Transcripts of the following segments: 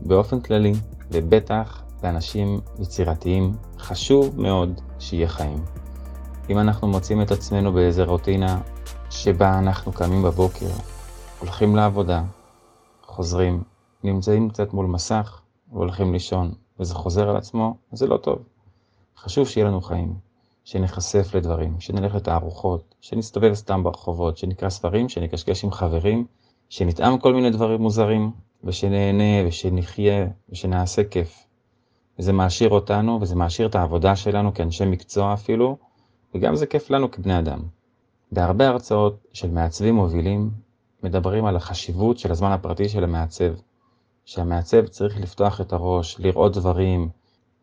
באופן כללי, ובטח לאנשים יצירתיים, חשוב מאוד שיהיה חיים. אם אנחנו מוצאים את עצמנו באיזה רוטינה שבה אנחנו קמים בבוקר, הולכים לעבודה, חוזרים, נמצאים קצת מול מסך והולכים לישון, וזה חוזר על עצמו, זה לא טוב. חשוב שיהיה לנו חיים, שנחשף לדברים, שנלך לתערוכות, שנסתובב סתם ברחובות, שנקרא ספרים, שנקשקש עם חברים, שנטעם כל מיני דברים מוזרים, ושנהנה, ושנחיה, ושנעשה כיף. וזה מעשיר אותנו, וזה מעשיר את העבודה שלנו כאנשי מקצוע אפילו, וגם זה כיף לנו כבני אדם. בהרבה הרצאות של מעצבים מובילים, מדברים על החשיבות של הזמן הפרטי של המעצב. שהמעצב צריך לפתוח את הראש, לראות דברים,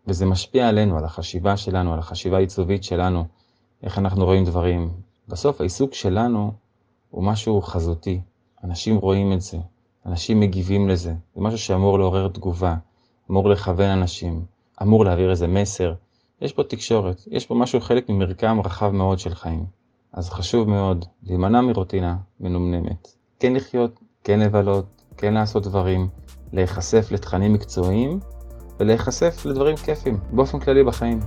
וזה משפיע עלינו, על החשיבה שלנו, על החשיבה העיצובית שלנו, איך אנחנו רואים דברים. בסוף העיסוק שלנו הוא משהו חזותי, אנשים רואים את זה, אנשים מגיבים לזה, זה משהו שאמור לעורר תגובה, אמור לכוון אנשים, אמור להעביר איזה מסר. יש פה תקשורת, יש פה משהו חלק ממרקם רחב מאוד של חיים. אז חשוב מאוד להימנע מרוטינה מנומנמת. כן לחיות, כן לבלות, כן לעשות דברים, להיחשף לתכנים מקצועיים ולהיחשף לדברים כיפים באופן כללי בחיים.